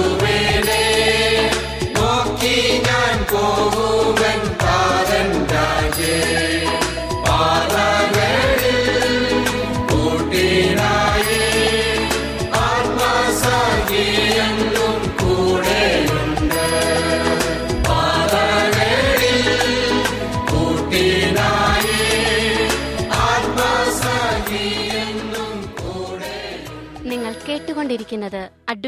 യേശുവിനെ നോക്കി ഞാൻ പോകുവൻ താരൻ രാജേ. പാതകളിൽ കൂട്ടിനായി. ആത്മസഖിയെന്നും കൂടെയുണ്ട്. പാതകളിൽ കൂട്ടിനായി. ആത്മസഖിയെന്നും കൂടെ നിങ്ങൾ കേട്ടുകൊണ്ടിരിക്കുന്നത്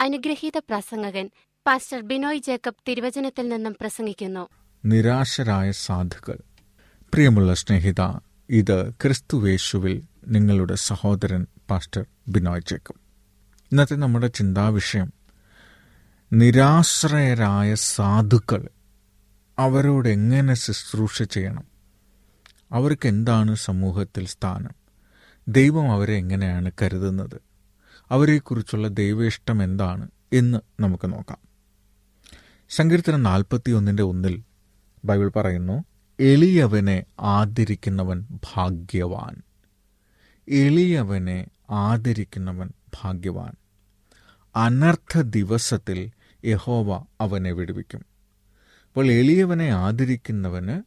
അനുഗ്രഹീത പ്രസംഗകൻ പാസ്റ്റർ ബിനോയ് ജേക്കബ് തിരുവചനത്തിൽ നിന്നും പ്രസംഗിക്കുന്നു. നിരാശരായ സാധുക്കൾ പ്രിയമുള്ള സ്നേഹിത ഇത് ക്രിസ്തുവേശുവിൽ നിങ്ങളുടെ സഹോദരൻ പാസ്റ്റർ ബിനോയ് ജേക്കബ്. ഇന്നത്തെ നമ്മുടെ ചിന്താവിഷയം നിരാശ്രയരായ സാധുക്കൾ അവരോട് എങ്ങനെ ശുശ്രൂഷ ചെയ്യണം? അവർക്ക് എന്താണ് സമൂഹത്തിൽ സ്ഥാനം? ദൈവം അവരെ എങ്ങനെയാണ് കരുതുന്നത്? അവരെക്കുറിച്ചുള്ള ദൈവേഷ്ടം എന്താണ് എന്ന് നമുക്ക് നോക്കാം. സങ്കീർത്തനം നാൽപ്പത്തി ഒന്നിന്റെ ഒന്നിൽ ബൈബിൾ പറയുന്നു എളിയവനെ ആദരിക്കുന്നവൻ ഭാഗ്യവാൻ. എളിയവനെ ആദരിക്കുന്നവൻ ഭാഗ്യവാൻ. അനർത്ഥ ദിവസത്തിൽ യഹോവ അവനെ വിടുവിക്കും. അപ്പോൾ എളിയവനെ ആദരിക്കുന്നവന്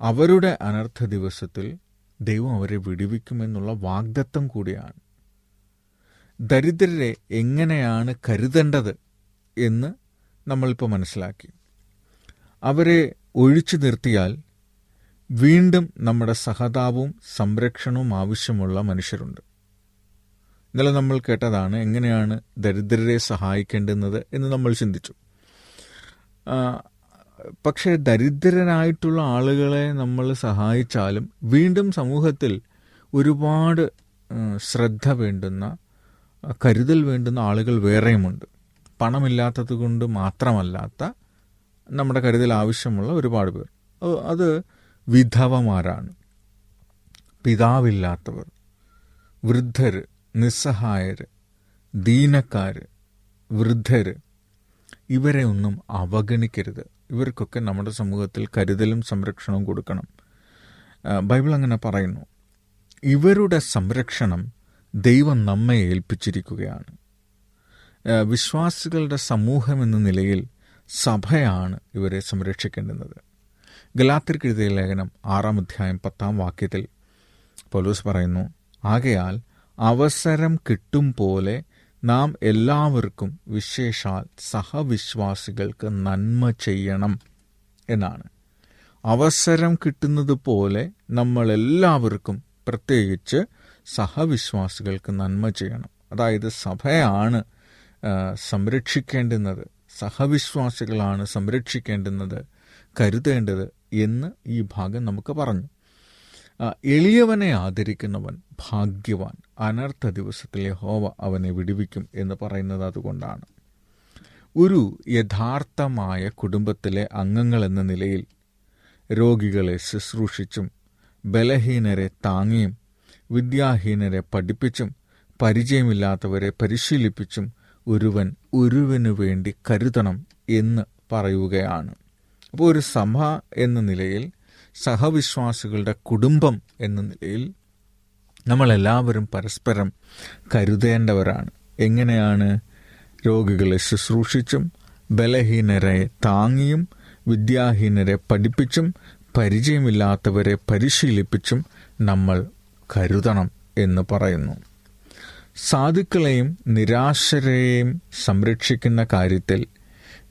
അവരുടെ അനർത്ഥ ദിവസത്തിൽ ദൈവം അവരെ വിടുവിക്കുമെന്നുള്ള വാഗ്ദത്തം കൂടിയാണ്. ദരിദ്രരെ എങ്ങനെയാണ് കരുതേണ്ടത് എന്ന് നമ്മളിപ്പോൾ മനസ്സിലാക്കി. അവരെ ഒഴിച്ചു നിർത്തിയാൽ വീണ്ടും നമ്മുടെ സഹതാപവും സംരക്ഷണവും ആവശ്യമുള്ള മനുഷ്യരുണ്ട്. ഇന്നലെ നമ്മൾ കേട്ടതാണ് എങ്ങനെയാണ് ദരിദ്രരെ സഹായിക്കേണ്ടുന്നത് എന്ന് നമ്മൾ ചിന്തിച്ചു. പക്ഷേ ദരിദ്രരായിട്ടുള്ള ആളുകളെ നമ്മൾ സഹായിച്ചാലും വീണ്ടും സമൂഹത്തിൽ ഒരുപാട് ശ്രദ്ധ വേണ്ടുന്ന കരുതൽ വേണ്ടുന്ന ആളുകൾ വേറെയുമുണ്ട്. പണമില്ലാത്തത് കൊണ്ട് മാത്രമല്ലാത്ത നമ്മുടെ കരുതൽ ആവശ്യമുള്ള ഒരുപാട് പേർ. അത് വിധവമാരാണ്. പിതാവില്ലാത്തവർ വൃദ്ധർ നിസ്സഹായർ ദീനക്കാർ വൃദ്ധർ ഇവരെ ഒന്നും അവഗണിക്കരുത്. ഇവർക്കൊക്കെ നമ്മുടെ സമൂഹത്തിൽ കരുതലും സംരക്ഷണവും കൊടുക്കണം. ബൈബിൾ അങ്ങനെ പറയുന്നു. ഇവരുടെ സംരക്ഷണം ദൈവം നമ്മെ ഏൽപ്പിച്ചിരിക്കുകയാണ്. വിശ്വാസികളുടെ സമൂഹം എന്ന നിലയിൽ സഭയാണ് ഇവരെ സംരക്ഷിക്കേണ്ടുന്നത്. ഗലാത്തിരിക്കെഴുതിയ ലേഖനം ആറാം അധ്യായം പത്താം വാക്യത്തിൽ പൗലോസ് പറയുന്നു ആകയാൽ അവസരം കിട്ടും പോലെ നാം എല്ലാവർക്കും വിശേഷാൽ സഹവിശ്വാസികൾക്ക് നന്മ ചെയ്യണം എന്നാണ്. അവസരം കിട്ടുന്നത് പോലെ നമ്മളെല്ലാവർക്കും പ്രത്യേകിച്ച് സഹവിശ്വാസികൾക്ക് നന്മ ചെയ്യണം. അതായത് സഭയാണ് സംരക്ഷിക്കേണ്ടുന്നത്. സഹവിശ്വാസികളാണ് സംരക്ഷിക്കേണ്ടുന്നത് കരുതേണ്ടത് എന്ന് ഈ ഭാഗം നമുക്ക് പറഞ്ഞു. എളിയവനെ ആദരിക്കുന്നവൻ ഭാഗ്യവാൻ. അനർത്ഥ ദിവസത്തിലെ ഹോവ അവനെ വിടുവിക്കും എന്ന് പറയുന്നത് അതുകൊണ്ടാണ്. ഒരു യഥാർത്ഥമായ കുടുംബത്തിലെ അംഗങ്ങൾ എന്ന നിലയിൽ രോഗികളെ ശുശ്രൂഷിച്ചും ബലഹീനരെ താങ്ങിയും വിദ്യാഹീനരെ പഠിപ്പിച്ചും പരിചയമില്ലാത്തവരെ പരിശീലിപ്പിച്ചും ഒരുവൻ ഒരുവനു വേണ്ടി കരുതണം എന്ന് പറയുകയാണ്. അപ്പോൾ ഒരു സഭ എന്ന നിലയിൽ സഹവിശ്വാസികളുടെ കുടുംബം എന്ന നിലയിൽ നമ്മളെല്ലാവരും പരസ്പരം കരുതേണ്ടവരാണ്. എങ്ങനെയാണ് രോഗികളെ ശുശ്രൂഷിച്ചും ബലഹീനരെ താങ്ങിയും വിദ്യാഹീനരെ പഠിപ്പിച്ചും പരിചയമില്ലാത്തവരെ പരിശീലിപ്പിച്ചും നമ്മൾ കരുതണം എന്ന് പറയുന്നു. സാധുക്കളെയും നിരാശരെയും സംരക്ഷിക്കുന്ന കാര്യത്തിൽ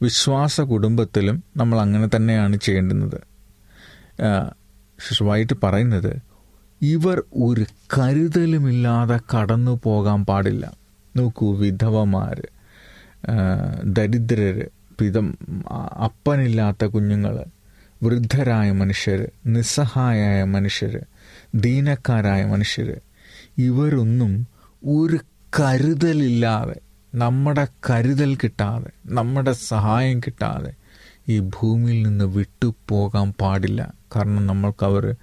വിശ്വാസ കുടുംബത്തിലും നമ്മൾ അങ്ങനെ തന്നെയാണ് ചെയ്യേണ്ടുന്നത്. ശിശുവായിട്ട് പറയുന്നത് ഇവർ ഒരു കരുതലുമില്ലാതെ കടന്നു പോകാൻ പാടില്ല. നോക്കൂ വിധവമാർ ദരിദ്രർ പിതം അപ്പനില്ലാത്ത കുഞ്ഞുങ്ങൾ വൃദ്ധരായ മനുഷ്യർ നിസ്സഹായായ മനുഷ്യർ ദീനക്കാരായ മനുഷ്യർ ഇവരൊന്നും ഒരു കരുതലില്ലാതെ നമ്മുടെ കരുതൽ കിട്ടാതെ നമ്മുടെ സഹായം കിട്ടാതെ ഈ ഭൂമിയിൽ നിന്ന് വിട്ടുപോകാൻ പാടില്ല. കാരണം നമ്മൾക്ക് അവർ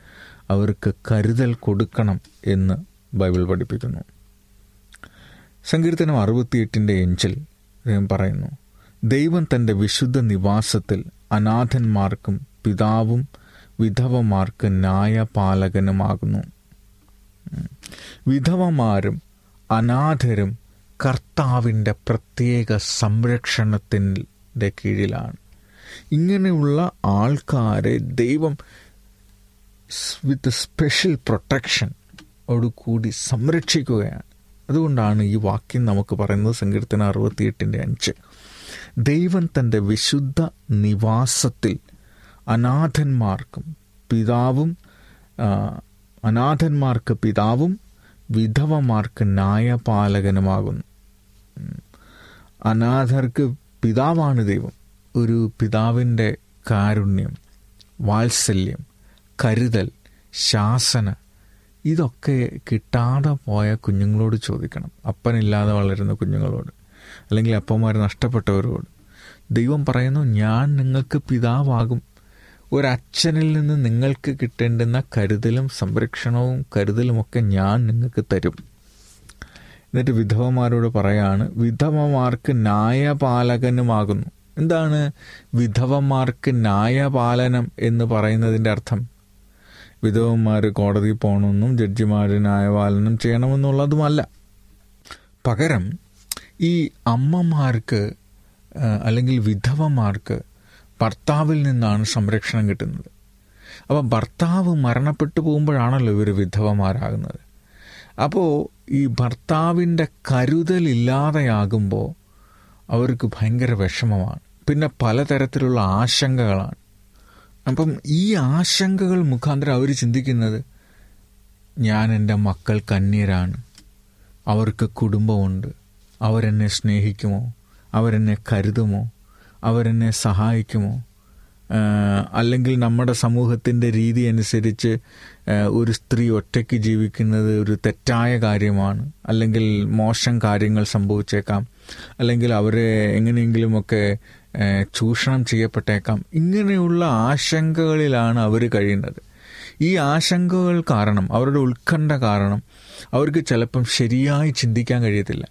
അവർക്ക് കരുതൽ കൊടുക്കണം എന്ന് ബൈബിൾ പഠിപ്പിക്കുന്നു. സങ്കീർത്തനം അറുപത്തിയെട്ടിന്റെ എഞ്ചിൽ അദ്ദേഹം പറയുന്നു ദൈവം തന്റെ വിശുദ്ധ നിവാസത്തിൽ അനാഥന്മാർക്കും പിതാവും വിധവമാർക്ക് ന്യായപാലകനുമാകുന്നു. വിധവമാരും അനാഥരും കർത്താവിന്റെ പ്രത്യേക സംരക്ഷണത്തിന്റെ കീഴിലാണ്. ഇങ്ങനെയുള്ള ആൾക്കാരെ ദൈവം വിത്ത് സ്പെഷ്യൽ പ്രൊട്ടക്ഷൻ കൂടി സംരക്ഷിക്കുകയാണ്. അതുകൊണ്ടാണ് ഈ വാക്യം നമുക്ക് പറയുന്നത് സങ്കീർത്തന അറുപത്തിയെട്ടിന്റെ അഞ്ച്. ദൈവം തന്റെ വിശുദ്ധ നിവാസത്തിൽ അനാഥന്മാർക്കും പിതാവും അനാഥന്മാർക്ക് പിതാവും വിധവമാർക്ക് ന്യായപാലകനുമാകുന്നു. അനാഥർക്ക് പിതാവാണ് ദൈവം. ഒരു പിതാവിന്റെ കാരുണ്യം വാത്സല്യം കരുതൽ ശാസന ഇതൊക്കെ കിട്ടാതെ പോയ കുഞ്ഞുങ്ങളോട് ചോദിക്കണം. അപ്പനില്ലാതെ വളരുന്ന കുഞ്ഞുങ്ങളോട് അല്ലെങ്കിൽ അപ്പന്മാർ നഷ്ടപ്പെട്ടവരോട്. ദൈവം പറയുന്നു ഞാൻ നിങ്ങൾക്ക് പിതാവാകും ഒരച്ഛനിൽ നിന്ന് നിങ്ങൾക്ക് കിട്ടേണ്ടുന്ന കരുതലും സംരക്ഷണവും കരുതലുമൊക്കെ ഞാൻ നിങ്ങൾക്ക് തരും. എന്നിട്ട് വിധവമാരോട് പറയാണ് വിധവമാർക്ക് ന്യായപാലകനുമാകുന്നു. എന്താണ് വിധവമാർക്ക് ന്യായപാലനം എന്ന് പറയുന്നതിന്റെ അർത്ഥം? വിധവന്മാർ കോടതിയിൽ പോകണമെന്നും ജഡ്ജിമാർ ന്യായപാലനം ചെയ്യണമെന്നുള്ളതുമല്ല പകരം ഈ അമ്മമാർക്ക് അല്ലെങ്കിൽ വിധവമാർക്ക് ഭർത്താവിൽ നിന്നാണ് സംരക്ഷണം കിട്ടുന്നത്. അപ്പം ഭർത്താവ് മരണപ്പെട്ടു പോകുമ്പോഴാണല്ലോ ഇവർ വിധവമാരാകുന്നത്. അപ്പോൾ ഈ ഭർത്താവിന്റെ കരുതലില്ലാതെയാകുമ്പോൾ അവർക്ക് ഭയങ്കര വിഷമമാണ്. പിന്നെ പലതരത്തിലുള്ള ആശങ്കകളാണ്. അപ്പം ഈ ആശങ്കകൾ മുഖാന്തരം അവർ ചിന്തിക്കുന്നത് ഞാൻ എന്റെ മക്കൾ കന്യരാണ്. അവർക്ക് കുടുംബമുണ്ട്. അവരെന്നെ സ്നേഹിക്കുമോ? അവരെന്നെ കരുതുമോ? അവരെന്നെ സഹായിക്കുമോ? അല്ലെങ്കിൽ നമ്മുടെ സമൂഹത്തിന്റെ രീതി അനുസരിച്ച് ഒരു സ്ത്രീ ഒറ്റയ്ക്ക് ജീവിക്കുന്നത് ഒരു തെറ്റായ കാര്യമാണ്. അല്ലെങ്കിൽ മോശം കാര്യങ്ങൾ സംഭവിച്ചേക്കാം. അല്ലെങ്കിൽ അവരെ എങ്ങനെയെങ്കിലുമൊക്കെ ചൂഷണം ചെയ്യപ്പെട്ടേക്കാം. ഇങ്ങനെയുള്ള ആശങ്കകളിലാണ് അവർ കഴിയുന്നത്. ഈ ആശങ്കകൾ കാരണം അവരുടെ ഉത്കണ്ഠ കാരണം അവർക്ക് ചിലപ്പം ശരിയായി ചിന്തിക്കാൻ കഴിയത്തില്ല.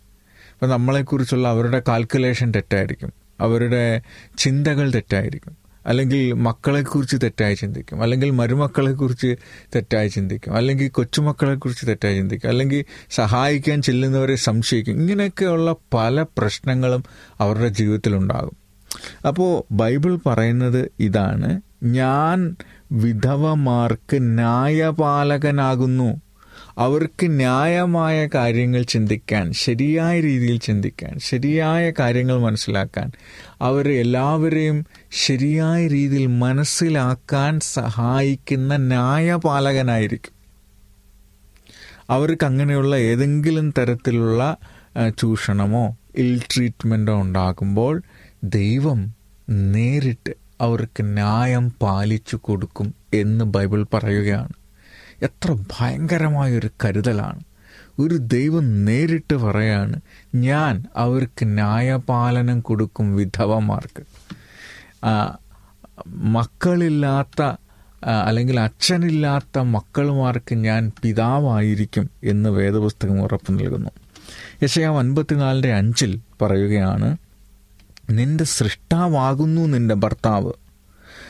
അപ്പം നമ്മളെക്കുറിച്ചുള്ള അവരുടെ കാൽക്കുലേഷൻ തെറ്റായിരിക്കും. അവരുടെ ചിന്തകൾ തെറ്റായിരിക്കും. അല്ലെങ്കിൽ മക്കളെക്കുറിച്ച് തെറ്റായി ചിന്തിക്കും. അല്ലെങ്കിൽ മരുമക്കളെക്കുറിച്ച് തെറ്റായി ചിന്തിക്കും. അല്ലെങ്കിൽ കൊച്ചുമക്കളെക്കുറിച്ച് തെറ്റായി ചിന്തിക്കും. അല്ലെങ്കിൽ സഹായിക്കാൻ ചെല്ലുന്നവരെ സംശയിക്കും. ഇങ്ങനെയൊക്കെയുള്ള പല പ്രശ്നങ്ങളും അവരുടെ ജീവിതത്തിലുണ്ടാകും. അപ്പോൾ ബൈബിൾ പറയുന്നത് ഇതാണ്. ഞാൻ വിധവമാർക്ക് ന്യായപാലകനാകുന്നു. അവർക്ക് ന്യായമായ കാര്യങ്ങൾ ചിന്തിക്കാൻ ശരിയായ രീതിയിൽ ചിന്തിക്കാൻ ശരിയായ കാര്യങ്ങൾ മനസ്സിലാക്കാൻ അവർ എല്ലാവരെയും ശരിയായ രീതിയിൽ മനസ്സിലാക്കാൻ സഹായിക്കുന്ന ന്യായപാലകനായിരിക്കും. അവർക്ക് അങ്ങനെയുള്ള ഏതെങ്കിലും തരത്തിലുള്ള ചൂഷണമോ ഇൽ ട്രീറ്റ്മെന്റോ ഉണ്ടാകുമ്പോൾ ദൈവം നേരിട്ട് അവർക്ക് ന്യായം പാലിച്ചു കൊടുക്കും എന്ന് ബൈബിൾ പറയുകയാണ്. എത്ര ഭയങ്കരമായൊരു കരുതലാണ്. ഒരു ദൈവം നേരിട്ട് പറയാണ് ഞാൻ അവർക്ക് ന്യായപാലനം കൊടുക്കും വിധവമാർക്ക്. മക്കളില്ലാത്ത അല്ലെങ്കിൽ അച്ഛനില്ലാത്ത മക്കളുമാർക്ക് ഞാൻ പിതാവായിരിക്കും എന്ന് വേദപുസ്തകം ഉറപ്പ് നൽകുന്നു. യശയാവ് അൻപത്തിനാലിന്റെ അഞ്ചിൽ പറയുകയാണ് നിന്റെ സൃഷ്ടാവാകുന്നു നിന്റെ ഭർത്താവ്.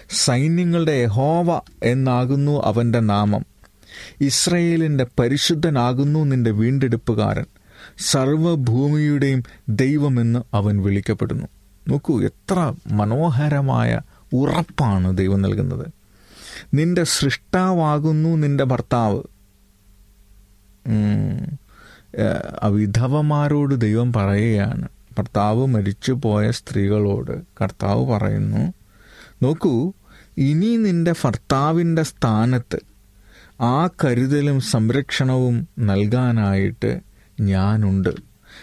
സൈന്യങ്ങളുടെ യഹോവ എന്നാകുന്നു അവന്റെ നാമം. ഇസ്രയേലിന്റെ പരിശുദ്ധനാകുന്നു നിന്റെ വീണ്ടെടുപ്പുകാരൻ. സർവഭൂമിയുടെയും ദൈവമെന്ന് അവൻ വിളിക്കപ്പെടുന്നു. നോക്കൂ എത്ര മനോഹരമായ ഉറപ്പാണ് ദൈവം നൽകുന്നത്. നിന്റെ സൃഷ്ടാവാകുന്നു നിന്റെ ഭർത്താവ്. വിധവമാരോട് ദൈവം പറയുകയാണ്. ഭർത്താവ് മരിച്ചു പോയ സ്ത്രീകളോട് കർത്താവ് പറയുന്നു നോക്കൂ ഇനി നിന്റെ ഭർത്താവിന്റെ സ്ഥാനത്ത് ആ കരുതലും സംരക്ഷണവും നൽകാനായിട്ട് ഞാനുണ്ട്.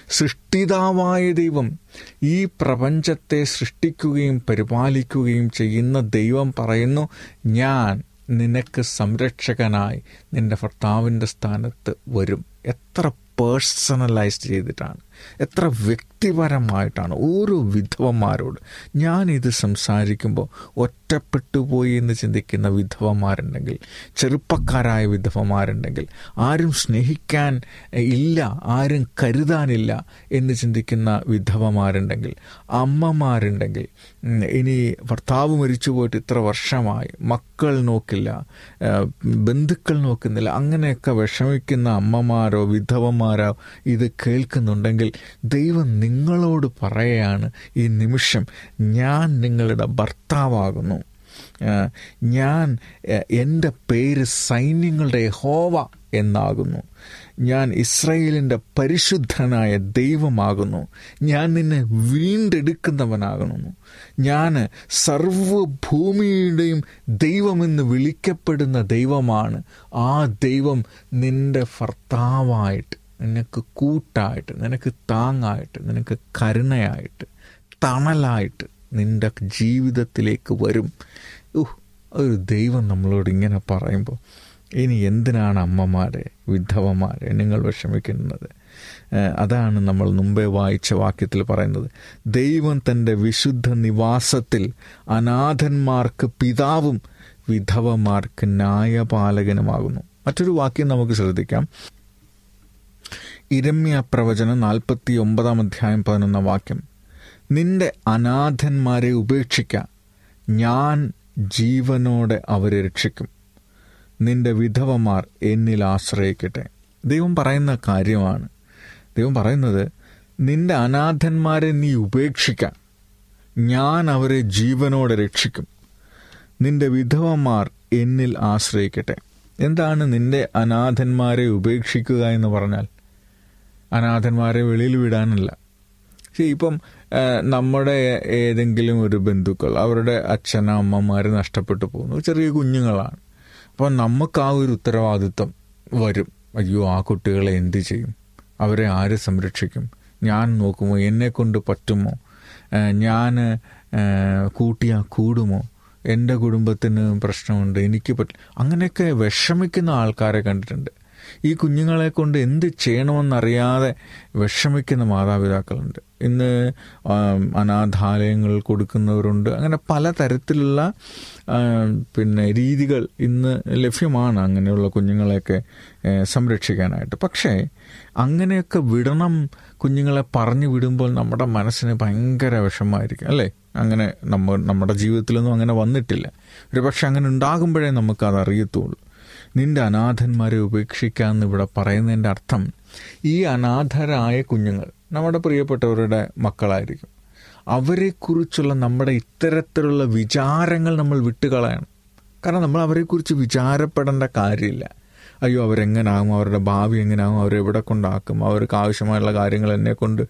സൃഷ്ടിതാവായ ദൈവം ഈ പ്രപഞ്ചത്തെ സൃഷ്ടിക്കുകയും പരിപാലിക്കുകയും ചെയ്യുന്ന ദൈവം പറയുന്നു ഞാൻ നിനക്ക് സംരക്ഷകനായി നിന്റെ ഭർത്താവിന്റെ സ്ഥാനത്ത് വരും. എത്ര പേഴ്സണലൈസ് ചെയ്തിട്ടാണ്. എത്ര വ്യക്തിപരമായിട്ടാണ് ഓരോ വിധവന്മാരോട് ഞാനിത് സംസാരിക്കുമ്പോൾ ഒറ്റപ്പെട്ടു പോയി എന്ന് ചിന്തിക്കുന്ന വിധവന്മാരുണ്ടെങ്കിൽ ചെറുപ്പക്കാരായ വിധവന്മാരുണ്ടെങ്കിൽ ആരും സ്നേഹിക്കാൻ ഇല്ല ആരും കരുതാനില്ല എന്ന് ചിന്തിക്കുന്ന വിധവമാരുണ്ടെങ്കിൽ അമ്മമാരുണ്ടെങ്കിൽ ഇനി ഭർത്താവ് മരിച്ചു പോയിട്ട് ഇത്ര വർഷമായി മക്കൾ നോക്കില്ല ബന്ധുക്കൾ നോക്കുന്നില്ല അങ്ങനെയൊക്കെ വിഷമിക്കുന്ന അമ്മമാരോ വിധവന്മാരോ ഇത് കേൾക്കുന്നുണ്ടെങ്കിൽ ദൈവം നിങ്ങളോട് പറയുകയാണ് ഈ നിമിഷം ഞാൻ നിങ്ങളുടെ ഭർത്താവാകുന്നു. ഞാൻ എന്റെ പേര് സൈന്യങ്ങളുടെ ഹോവ എന്നാകുന്നു. ഞാൻ ഇസ്രയേലിന്റെ പരിശുദ്ധനായ ദൈവമാകുന്നു. ഞാൻ നിന്നെ വീണ്ടെടുക്കുന്നവനാകുന്നു. ഞാൻ സർവഭൂമിയുടെയും ദൈവമെന്ന് വിളിക്കപ്പെടുന്ന ദൈവമാണ് ആ ദൈവം നിന്റെ ഭർത്താവായിട്ട്. നിനക്ക് കൂട്ടായിട്ട് നിനക്ക് താങ്ങായിട്ട് നിനക്ക് കരുണയായിട്ട് തണലായിട്ട് നിന്റെ ജീവിതത്തിലേക്ക് വരും. ഓഹ് ഒരു ദൈവം നമ്മളോട് ഇങ്ങനെ പറയുമ്പോൾ ഇനി എന്തിനാണ് അമ്മമാരെ വിധവമാരെ നിങ്ങൾ വിഷമിക്കുന്നത്? അതാണ് നമ്മൾ മുമ്പേ വായിച്ച വാക്യത്തിൽ പറയുന്നത്. ദൈവം തന്റെ വിശുദ്ധ നിവാസത്തിൽ അനാഥന്മാർക്ക് പിതാവും വിധവമാർക്ക് ന്യായപാലകനുമാകുന്നു. മറ്റൊരു വാക്യം നമുക്ക് ശ്രദ്ധിക്കാം. ഇരമ്യ പ്രവചനം നാൽപ്പത്തി ഒമ്പതാം അധ്യായം പതിനൊന്നാം വാക്യം. നിന്റെ അനാഥന്മാരെ ഉപേക്ഷിക്ക. ഞാൻ ജീവനോടെ അവരെ രക്ഷിക്കും. നിന്റെ വിധവമാർ എന്നിൽ ആശ്രയിക്കട്ടെ. ദൈവം പറയുന്ന കാര്യമാണ്. ദൈവം പറയുന്നത് നിന്റെ അനാഥന്മാരെ നീ ഉപേക്ഷിക്ക. ഞാൻ അവരെ ജീവനോടെ രക്ഷിക്കും. നിന്റെ വിധവമാർ എന്നിൽ ആശ്രയിക്കട്ടെ. എന്താണ് നിന്റെ അനാഥന്മാരെ ഉപേക്ഷിക്കുക എന്ന് പറഞ്ഞാൽ? അനാഥന്മാരെ വെളിയിൽ വിടാനല്ല. പക്ഷേ ഇപ്പം നമ്മുടെ ഏതെങ്കിലും ഒരു ബന്ധുക്കൾ അവരുടെ അച്ഛനോ അമ്മമാർ നഷ്ടപ്പെട്ടു പോകുന്നു. ചെറിയ കുഞ്ഞുങ്ങളാണ്. അപ്പോൾ നമുക്ക് ആ ഒരു ഉത്തരവാദിത്വം വരും. അയ്യോ ആ കുട്ടികളെ എന്ത് ചെയ്യും? അവരെ ആര് സംരക്ഷിക്കും? ഞാൻ നോക്കുമോ? എന്നെ കൊണ്ട് പറ്റുമോ? ഞാൻ കൂട്ടിയാ കൂടുമോ? എന്റെ കുടുംബത്തിന് പ്രശ്നമുണ്ട് എനിക്ക് പറ്റും അങ്ങനെയൊക്കെ വിഷമിക്കുന്ന ആൾക്കാരെ കണ്ടിട്ടുണ്ട്. ഈ കുഞ്ഞുങ്ങളെ കൊണ്ട് എന്ത് ചെയ്യണമെന്നറിയാതെ വിഷമിക്കുന്ന മാതാപിതാക്കളുണ്ട്. ഇന്ന് അനാഥാലയങ്ങൾ കൊടുക്കുന്നവരുണ്ട്. അങ്ങനെ പല തരത്തിലുള്ള പിന്നെ രീതികൾ ഇന്ന് ലഭ്യമാണ് അങ്ങനെയുള്ള കുഞ്ഞുങ്ങളെയൊക്കെ സംരക്ഷിക്കാനായിട്ട്. പക്ഷേ അങ്ങനെയൊക്കെ വിടണം കുഞ്ഞുങ്ങളെ പറഞ്ഞു വിടുമ്പോൾ നമ്മുടെ മനസ്സിന് ഭയങ്കര വിഷമമായിരിക്കും അല്ലേ? അങ്ങനെ നമ്മ നമ്മുടെ ജീവിതത്തിലൊന്നും അങ്ങനെ വന്നിട്ടില്ല. ഒരു പക്ഷെ അങ്ങനെ ഉണ്ടാകുമ്പോഴേ നമുക്കത് അറിയത്തുള്ളൂ നിന്റെ അനാഥന്മാരെ ഉപേക്ഷിക്കാമെന്ന് ഇവിടെ പറയുന്നതിന്റെ അർത്ഥം ഈ അനാഥരായ കുഞ്ഞുങ്ങൾ നമ്മുടെ പ്രിയപ്പെട്ടവരുടെ മക്കളായിരിക്കും. അവരെക്കുറിച്ചുള്ള നമ്മുടെ ഇത്തരത്തിലുള്ള വിചാരങ്ങൾ നമ്മൾ വിട്ടുകളയണം. കാരണം നമ്മൾ അവരെക്കുറിച്ച് വിചാരപ്പെടേണ്ട കാര്യമില്ല. അയ്യോ അവരെങ്ങനാകും? അവരുടെ ഭാവി എങ്ങനെയാകും അവരെവിടെ കൊണ്ടാക്കും? അവർക്ക് ആവശ്യമായുള്ള കാര്യങ്ങൾ എന്നെ കൊണ്ട്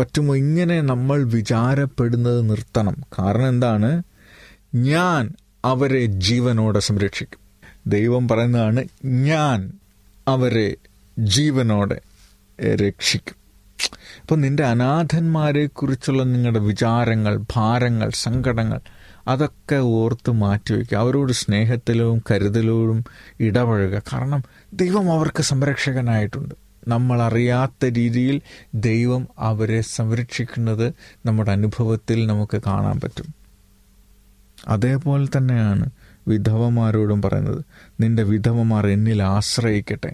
പറ്റുമോ? ഇങ്ങനെ നമ്മൾ വിചാരപ്പെടുന്നത് നിർത്തണം. കാരണം എന്താണ്? ഞാൻ അവരെ ജീവനോടെ സംരക്ഷിക്കും. ദൈവം പറയുന്നതാണ് ഞാൻ അവരെ ജീവനോടെ രക്ഷിക്കും. അപ്പം നിന്റെ അനാഥന്മാരെ കുറിച്ചുള്ള നിങ്ങളുടെ വിചാരങ്ങൾ ഭാരങ്ങൾ സങ്കടങ്ങൾ അതൊക്കെ ഓർത്ത് മാറ്റിവെക്കുക അവരോട് സ്നേഹത്തിലും കരുതലോടും ഇടപഴകുക. കാരണം ദൈവം അവർക്ക് സംരക്ഷകനായിട്ടുണ്ട്. നമ്മൾ അറിയാത്ത രീതിയിൽ ദൈവം അവരെ സംരക്ഷിക്കുന്നത് നമ്മുടെ അനുഭവത്തിൽ നമുക്ക് കാണാൻ പറ്റും. അതേപോലെ തന്നെയാണ് വിധവമാരോടും പറയുന്നത് നിന്റെ വിധവമാർ എന്നിൽ ആശ്രയിക്കട്ടെ.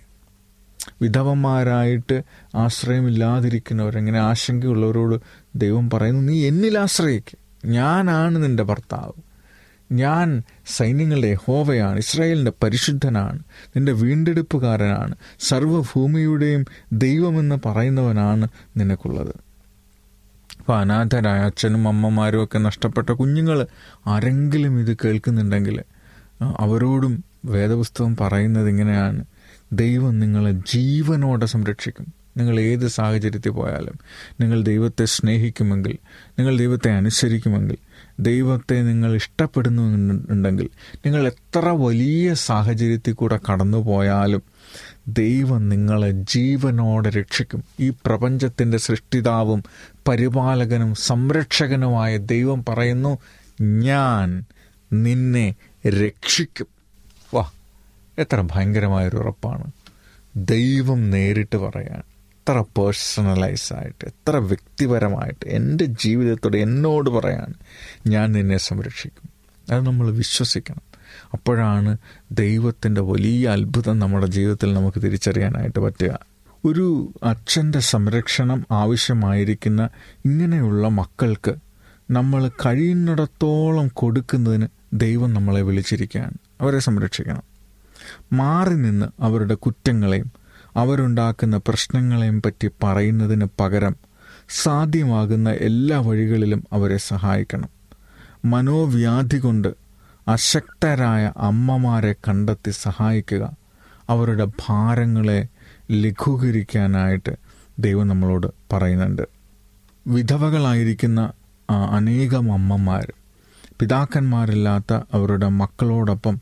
വിധവന്മാരായിട്ട് ആശ്രയമില്ലാതിരിക്കുന്നവർ എങ്ങനെ ആശങ്കയുള്ളവരോട് ദൈവം പറയുന്നു നീ എന്നിൽ ആശ്രയിക്കുക ഞാനാണ് നിന്റെ ഭർത്താവ്. ഞാൻ സൈന്യങ്ങളുടെ ഹോവയാണ് ഇസ്രായേലിന്റെ പരിശുദ്ധനാണ് നിന്റെ വീണ്ടെടുപ്പുകാരനാണ് സർവഭൂമിയുടെയും ദൈവമെന്ന് പറയുന്നവനാണ് നിനക്കുള്ളത്. അപ്പോൾ അനാഥരായ അച്ഛനും അമ്മമാരും ഒക്കെ നഷ്ടപ്പെട്ട കുഞ്ഞുങ്ങൾ ആരെങ്കിലും ഇത് കേൾക്കുന്നുണ്ടെങ്കിൽ അവരോടും വേദപുസ്തകം പറയുന്നത് ഇങ്ങനെയാണ്. ദൈവം നിങ്ങളെ ജീവനോടെ സംരക്ഷിക്കും. നിങ്ങൾ ഏത് സാഹചര്യത്തിൽ പോയാലും. നിങ്ങൾ ദൈവത്തെ സ്നേഹിക്കുമെങ്കിൽ നിങ്ങൾ ദൈവത്തെ അനുസരിക്കുമെങ്കിൽ ദൈവത്തെ നിങ്ങൾ ഇഷ്ടപ്പെടുന്നുണ്ടെങ്കിൽ നിങ്ങൾ എത്ര വലിയ സാഹചര്യത്തിൽ കൂടെ കടന്നു പോയാലും ദൈവം നിങ്ങളെ ജീവനോടെ രക്ഷിക്കും. ഈ പ്രപഞ്ചത്തിന്റെ സൃഷ്ടിതാവും പരിപാലകനും സംരക്ഷകനുമായ ദൈവം പറയുന്നു ഞാൻ നിന്നെ രക്ഷിക്കും. വാ എത്ര ഭയങ്കരമായൊരു ഉറപ്പാണ് ദൈവം നേരിട്ട് പറയാൻ എത്ര പേഴ്സണലൈസ് ആയിട്ട് എത്ര വ്യക്തിപരമായിട്ട് എന്റെ ജീവിതത്തോട് എന്നോട് പറയാൻ ഞാൻ നിന്നെ സംരക്ഷിക്കും. അത് നമ്മൾ വിശ്വസിക്കണം. അപ്പോഴാണ് ദൈവത്തിന്റെ വലിയ അത്ഭുതം നമ്മുടെ ജീവിതത്തിൽ നമുക്ക് തിരിച്ചറിയാനായിട്ട് പറ്റുക. ഒരു അച്ഛന്റെ സംരക്ഷണം ആവശ്യമായിരിക്കുന്ന ഇങ്ങനെയുള്ള മക്കൾക്ക് നമ്മൾ കഴിയുന്നിടത്തോളം കൊടുക്കുന്നതിന് ദൈവം നമ്മളെ വിളിച്ചിരിക്കുകയാണ്. അവരെ സംരക്ഷിക്കണം. മാറി നിന്ന് അവരുടെ കുറ്റങ്ങളെയും അവരുണ്ടാക്കുന്ന പ്രശ്നങ്ങളെയും പറ്റി പറയുന്നതിന് പകരം സാധ്യമാകുന്ന എല്ലാ വഴികളിലും അവരെ സഹായിക്കണം. മനോവ്യാധി കൊണ്ട് അശക്തരായ അമ്മമാരെ കണ്ടെത്തി സഹായിക്കുക. അവരുടെ ഭാരങ്ങളെ ലഘൂകരിക്കാനായിട്ട് ദൈവം നമ്മളോട് പറയുന്നുണ്ട്. വിധവകളായിരിക്കുന്ന അനേകം അമ്മമാർ പിതാക്കന്മാരില്ലാത്ത അവരുടെ മക്കളോടൊപ്പം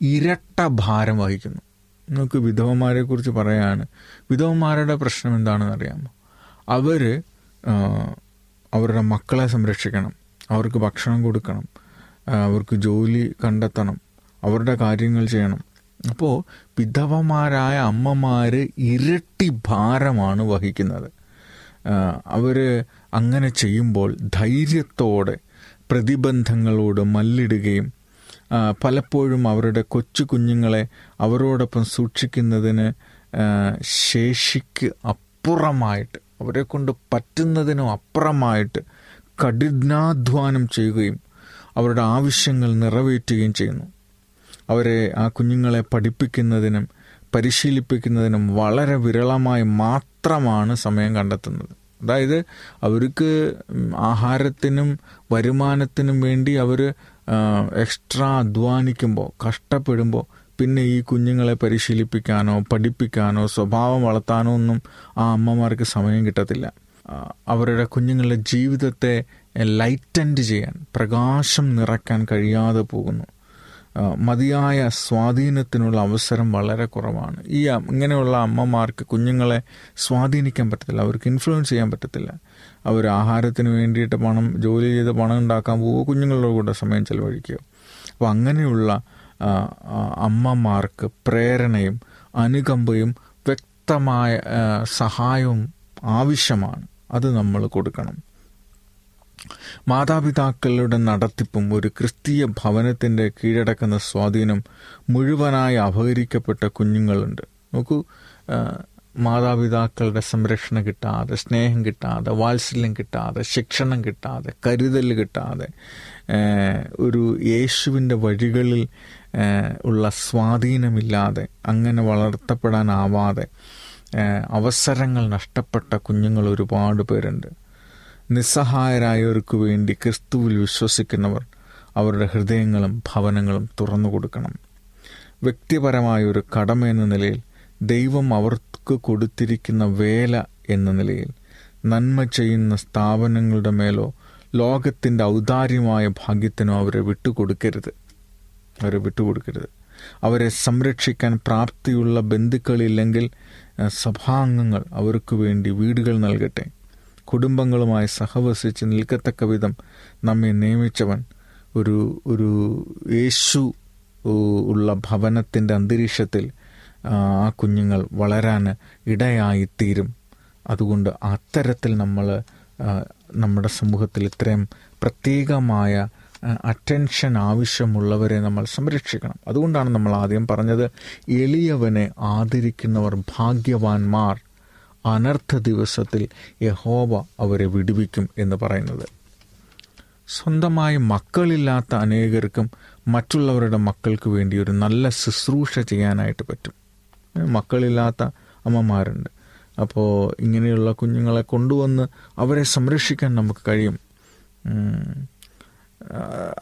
ഇരട്ട ഭാരം വഹിക്കുന്നു. നിങ്ങൾക്ക് വിധവമാരെക്കുറിച്ച് പറയാണ് വിധവമാരുടെ പ്രശ്നം എന്താണെന്ന് അറിയാമോ അവർ അവരുടെ മക്കളെ സംരക്ഷിക്കണം. അവർക്ക് ഭക്ഷണം കൊടുക്കണം. അവർക്ക് ജോലി കണ്ടെത്തണം. അവരുടെ കാര്യങ്ങൾ ചെയ്യണം. അപ്പോൾ വിധവമാരായ അമ്മമാർ ഇരട്ടി ഭാരമാണ് വഹിക്കുന്നത്. അവർ അങ്ങനെ ചെയ്യുമ്പോൾ ധൈര്യത്തോടെ പ്രതിബന്ധങ്ങളോട് മല്ലിടുകയും പലപ്പോഴും അവരുടെ കൊച്ചു കുഞ്ഞുങ്ങളെ അവരോടൊപ്പം സൂക്ഷിക്കുന്നതിന് ശേഷിക്ക് അപ്പുറമായിട്ട് അവരെ കൊണ്ട് പറ്റുന്നതിനും അപ്പുറമായിട്ട് കഠിനാധ്വാനം ചെയ്യുകയും അവരുടെ ആവശ്യങ്ങൾ നിറവേറ്റുകയും ചെയ്യുന്നു. അവരെ ആ കുഞ്ഞുങ്ങളെ പഠിപ്പിക്കുന്നതിനും പരിശീലിപ്പിക്കുന്നതിനും വളരെ വിരളമായി മാത്രമാണ് സമയം കണ്ടെത്തുന്നത്. അതായത് അവർക്ക് ആഹാരത്തിനും വരുമാനത്തിനും വേണ്ടി അവർ എക്സ്ട്രാ അധ്വാനിക്കുമ്പോൾ കഷ്ടപ്പെടുമ്പോൾ പിന്നെ ഈ കുഞ്ഞുങ്ങളെ പരിശീലിപ്പിക്കാനോ പഠിപ്പിക്കാനോ സ്വഭാവം വളർത്താനോ ഒന്നും ആ അമ്മമാർക്ക് സമയം കിട്ടത്തില്ല. അവരുടെ കുഞ്ഞുങ്ങളുടെ ജീവിതത്തെ ലൈറ്റൻഡ് ചെയ്യാൻ പ്രകാശം നിറക്കാൻ കഴിയാതെ പോകുന്നു. മതിയായ സ്വാധീനത്തിനുള്ള അവസരം വളരെ കുറവാണ്. ഈ ഇങ്ങനെയുള്ള അമ്മമാർക്ക് കുഞ്ഞുങ്ങളെ സ്വാധീനിക്കാൻ പറ്റത്തില്ല അവർക്ക് ഇൻഫ്ലുവൻസ് ചെയ്യാൻ പറ്റത്തില്ല. അവർ ആഹാരത്തിന് വേണ്ടിയിട്ട് പണം ജോലി ചെയ്ത് പണം ഉണ്ടാക്കാൻ പോവുക കുഞ്ഞുങ്ങളുടെ കൂടെ സമയം ചെലവഴിക്കുക. അപ്പോൾ അങ്ങനെയുള്ള അമ്മമാർക്ക് പ്രേരണയും അനുകമ്പയും വ്യക്തമായ സഹായവും ആവശ്യമാണ്. അത് നമ്മൾ കൊടുക്കണം. മാതാപിതാക്കളുടെ നടത്തിപ്പും ഒരു ക്രിസ്തീയ ഭവനത്തിന്റെ കീഴടക്കുന്ന സ്വാധീനം മുഴുവനായി അപഹരിക്കപ്പെട്ട കുഞ്ഞുങ്ങളുണ്ട്. നോക്കൂ മാതാപിതാക്കളുടെ സംരക്ഷണം കിട്ടാതെ സ്നേഹം കിട്ടാതെ വാത്സല്യം കിട്ടാതെ ശിക്ഷണം കിട്ടാതെ കരുതൽ കിട്ടാതെ ഒരു യേശുവിന്റെ വഴികളിൽ ഉള്ള സ്വാധീനമില്ലാതെ അങ്ങനെ വളർത്തപ്പെടാനാവാതെ അവസരങ്ങൾ നഷ്ടപ്പെട്ട കുഞ്ഞുങ്ങൾ ഒരുപാട് പേരുണ്ട്. നിസ്സഹായരായവർക്ക് വേണ്ടി ക്രിസ്തുവിൽ വിശ്വസിക്കുന്നവർ അവരുടെ ഹൃദയങ്ങളും ഭവനങ്ങളും തുറന്നു കൊടുക്കണം. വ്യക്തിപരമായ ഒരു കടമ എന്ന നിലയിൽ ദൈവം അവർക്ക് കൊടുത്തിരിക്കുന്ന വേല എന്ന നിലയിൽ നന്മ ചെയ്യുന്ന സ്ഥാപനങ്ങളുടെ മേലോ ലോകത്തിന്റെ ഔദാര്യമായ ഭാഗ്യത്തിനോ അവരെ വിട്ടുകൊടുക്കരുത്. അവരെ വിട്ടുകൊടുക്കരുത്. അവരെ സംരക്ഷിക്കാൻ പ്രാപ്തിയുള്ള ബന്ധുക്കളില്ലെങ്കിൽ സഭാംഗങ്ങൾ അവർക്ക് വേണ്ടി വീടുകൾ നൽകട്ടെ. കുടുംബങ്ങളുമായി സഹവസിച്ച് നിൽക്കത്തക്ക വിധം നമ്മെ നിയമിച്ചവൻ ഒരു ഒരു യേശു ഉള്ള ഭവനത്തിന്റെ അന്തരീക്ഷത്തിൽ ആ കുഞ്ഞുങ്ങൾ വളരാൻ ഇടയായിത്തീരും. അതുകൊണ്ട് അത്തരത്തിൽ നമ്മൾ നമ്മുടെ സമൂഹത്തിൽ ഇത്രയും പ്രത്യേകമായ അറ്റൻഷൻ ആവശ്യമുള്ളവരെ നമ്മൾ സംരക്ഷിക്കണം. അതുകൊണ്ടാണ് നമ്മൾ ആദ്യം പറഞ്ഞത് എളിയവനെ ആദരിക്കുന്നവർ ഭാഗ്യവാന്മാർ. അനർത്ഥ ദിവസത്തിൽ യഹോവ അവരെ വിടുവിക്കും എന്ന് പറയുന്നത്. സ്വന്തമായി മക്കളില്ലാത്ത അനേകർക്കും മറ്റുള്ളവരുടെ മക്കൾക്ക് വേണ്ടി ഒരു നല്ല ശുശ്രൂഷ ചെയ്യാനായിട്ട് പറ്റും. മക്കളില്ലാത്ത അമ്മമാരുണ്ട്. അപ്പോൾ ഇങ്ങനെയുള്ള കുഞ്ഞുങ്ങളെ കൊണ്ടുവന്ന് അവരെ സംരക്ഷിക്കാൻ നമുക്ക് കഴിയും.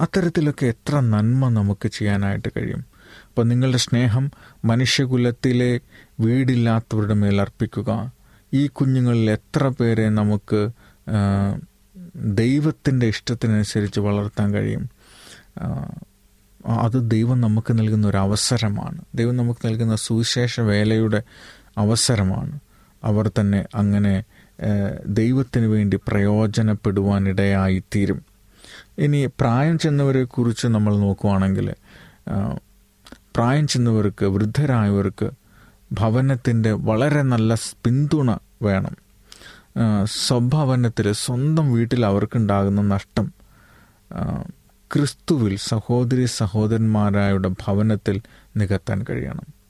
അത്തരത്തിലൊക്കെ എത്ര നന്മ നമുക്ക് ചെയ്യാനായിട്ട് കഴിയും. അപ്പം നിങ്ങളുടെ സ്നേഹം മനുഷ്യകുലത്തിലെ വീടില്ലാത്തവരുടെ മേൽ അർപ്പിക്കുക ഈ കുഞ്ഞുങ്ങളിൽ എത്ര പേരെ നമുക്ക് ദൈവത്തിന്റെ ഇഷ്ടത്തിനനുസരിച്ച് വളർത്താൻ കഴിയും? അത് ദൈവം നമുക്ക് നൽകുന്ന ഒരു അവസരമാണ്. ദൈവം നമുക്ക് നൽകുന്ന സുവിശേഷ വേലയുടെ അവസരമാണ്. അവർ തന്നെ അങ്ങനെ ദൈവത്തിന് വേണ്ടി പ്രയോജനപ്പെടുവാനിടയായിത്തീരും. ഇനി പ്രായം ചെന്നവരെ കുറിച്ച് നമ്മൾ നോക്കുവാണെങ്കിൽ പ്രായം ചെന്നവർക്ക് വൃദ്ധരായവർക്ക് ഭവനത്തിന്റെ വളരെ നല്ല പിന്തുണ വേണം. സ്വഭവനത്തിൽ സ്വന്തം വീട്ടിൽ അവർക്കുണ്ടാകുന്ന നഷ്ടം ക്രിസ്തുവിൽ സഹോദരി സഹോദരന്മാരായുടെ ഭവനത്തിൽ നികത്താൻ കഴിയണം.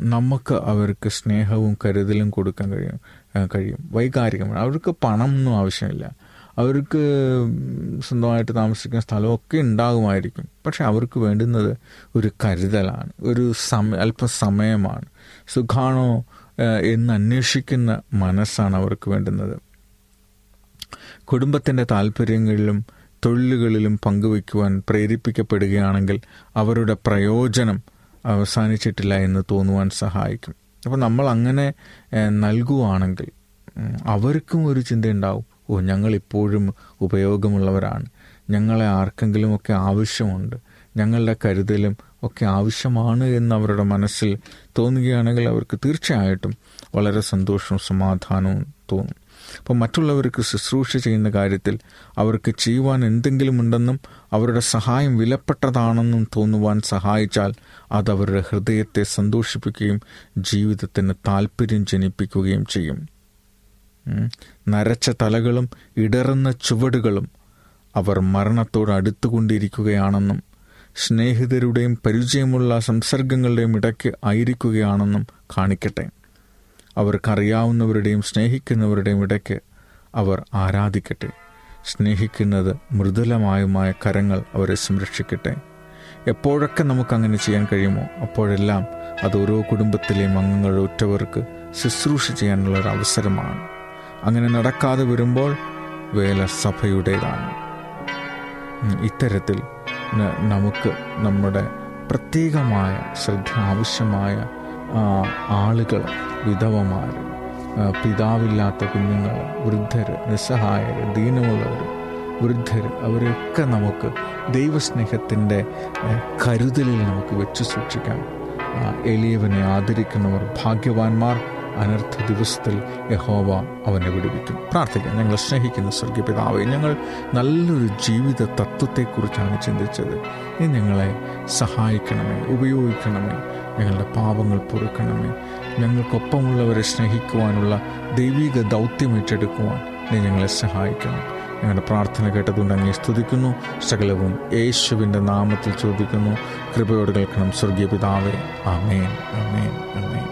നമുക്ക് അവർക്ക് സ്നേഹവും കരുതലും കൊടുക്കാൻ കഴിയും കഴിയും. വൈകാരികമാണ്. അവർക്ക് പണമൊന്നും ആവശ്യമില്ല. അവർക്ക് സ്വന്തമായിട്ട് താമസിക്കുന്ന സ്ഥലമൊക്കെ ഉണ്ടാകുമായിരിക്കും. പക്ഷെ അവർക്ക് വേണ്ടുന്നത് ഒരു കരുതലാണ് ഒരു സമ അല്പസമയമാണ്. സുഖാണോ എന്ന് അന്വേഷിക്കുന്ന മനസ്സാണ് അവർക്ക് വേണ്ടുന്നത്. കുടുംബത്തിന്റെ താല്പര്യങ്ങളിലും തൊഴിലുകളിലും പങ്കുവയ്ക്കുവാൻ പ്രേരിപ്പിക്കപ്പെടുകയാണെങ്കിൽ അവരുടെ പ്രയോജനം അവസാനിച്ചിട്ടില്ല എന്ന് തോന്നുവാൻ സഹായിക്കും. അപ്പോൾ നമ്മൾ അങ്ങനെ നൽകുവാണെങ്കിൽ അവർക്കും ഒരു ചിന്തയുണ്ടാവും. ഓ ഞങ്ങൾ ഇപ്പോഴും ഉപയോഗമുള്ളവരാണ്. ഞങ്ങളെ ആർക്കെങ്കിലും ഒക്കെ ആവശ്യമുണ്ട്. ഞങ്ങളുടെ കരുതലും ഒക്കെ ആവശ്യമാണ് എന്ന് അവരുടെ മനസ്സിൽ തോന്നുകയാണെങ്കിൽ അവർക്ക് തീർച്ചയായിട്ടും വളരെ സന്തോഷവും സമാധാനവും തോന്നും. അപ്പോൾ മറ്റുള്ളവർക്ക് ശുശ്രൂഷ ചെയ്യുന്ന കാര്യത്തിൽ അവർക്ക് ചെയ്യുവാൻ എന്തെങ്കിലും ഉണ്ടെന്നും അവരുടെ സഹായം വിലപ്പെട്ടതാണെന്നും തോന്നുവാൻ സഹായിച്ചാൽ അത് അവരുടെ ഹൃദയത്തെ സന്തോഷിപ്പിക്കുകയും ജീവിതത്തിന് താല്പര്യം ജനിപ്പിക്കുകയും ചെയ്യും. നരച്ച തലകളും ഇടറുന്ന ചുവടുകളും അവർ മരണത്തോട് അടുത്തുകൊണ്ടിരിക്കുകയാണെന്നും സ്നേഹിതരുടെയും പരിചയമുള്ള സംസർഗങ്ങളുടെയും ഇടയ്ക്ക് ആയിരിക്കുകയാണെന്നും കാണിക്കട്ടെ. അവർക്കറിയാവുന്നവരുടെയും സ്നേഹിക്കുന്നവരുടെയും ഇടയ്ക്ക് അവർ ആരാധിക്കട്ടെ. സ്നേഹിക്കുന്നത് മൃദുലമായുമായ കരങ്ങൾ അവരെ സംരക്ഷിക്കട്ടെ. എപ്പോഴൊക്കെ നമുക്കങ്ങനെ ചെയ്യാൻ കഴിയുമോ അപ്പോഴെല്ലാം അത് ഓരോ കുടുംബത്തിലെയും അംഗങ്ങളുടെ ഉറ്റവർക്ക് ശുശ്രൂഷ ചെയ്യാനുള്ള ഒരു അവസരമാണ് അങ്ങനെ നടക്കാതെ വരുമ്പോൾ വേല സഭയുടേതാണ്. ഇത്തരത്തിൽ നമുക്ക് നമ്മുടെ പ്രത്യേകമായ ശ്രദ്ധ ആവശ്യമായ ആളുകൾ വിധവമാർ പിതാവില്ലാത്ത കുഞ്ഞുങ്ങൾ വൃദ്ധർ നിസ്സഹായർ ദീനമുള്ളവർ വൃദ്ധർ അവരെയൊക്കെ നമുക്ക് ദൈവസ്നേഹത്തിന്റെ കരുതലിൽ നമുക്ക് വെച്ചു സൂക്ഷിക്കാം. എളിയവനെ ആദരിക്കുന്നവർ ഭാഗ്യവാന്മാർ അനർത്ഥ ദിവസത്തിൽ യഹോവ അവനെ വിടുവിക്കും. പ്രാർത്ഥിക്കാം. ഞങ്ങൾ സ്നേഹിക്കുന്ന സ്വർഗീയ പിതാവെ ഞങ്ങൾ നല്ലൊരു ജീവിത തത്വത്തെക്കുറിച്ചാണ് ചിന്തിച്ചത്. നീ ഞങ്ങളെ സഹായിക്കണമേ ഉപയോഗിക്കണമേ ഞങ്ങളുടെ പാപങ്ങൾ പൊറുക്കണമേ ഞങ്ങൾക്കൊപ്പമുള്ളവരെ സ്നേഹിക്കുവാനുള്ള ദൈവിക ദൗത്യം ഏറ്റെടുക്കുവാൻ നീ ഞങ്ങളെ സഹായിക്കണം. ഞങ്ങളുടെ പ്രാർത്ഥന കേട്ടതുകൊണ്ട് അങ്ങേ സ്തുതിക്കുന്നു. സകലവും യേശുവിന്റെ നാമത്തിൽ ചോദിക്കുന്നു. കൃപയോട് കേൾക്കണം സ്വർഗീയ പിതാവേ. അമേൻ അമേൻ ആമേൻ.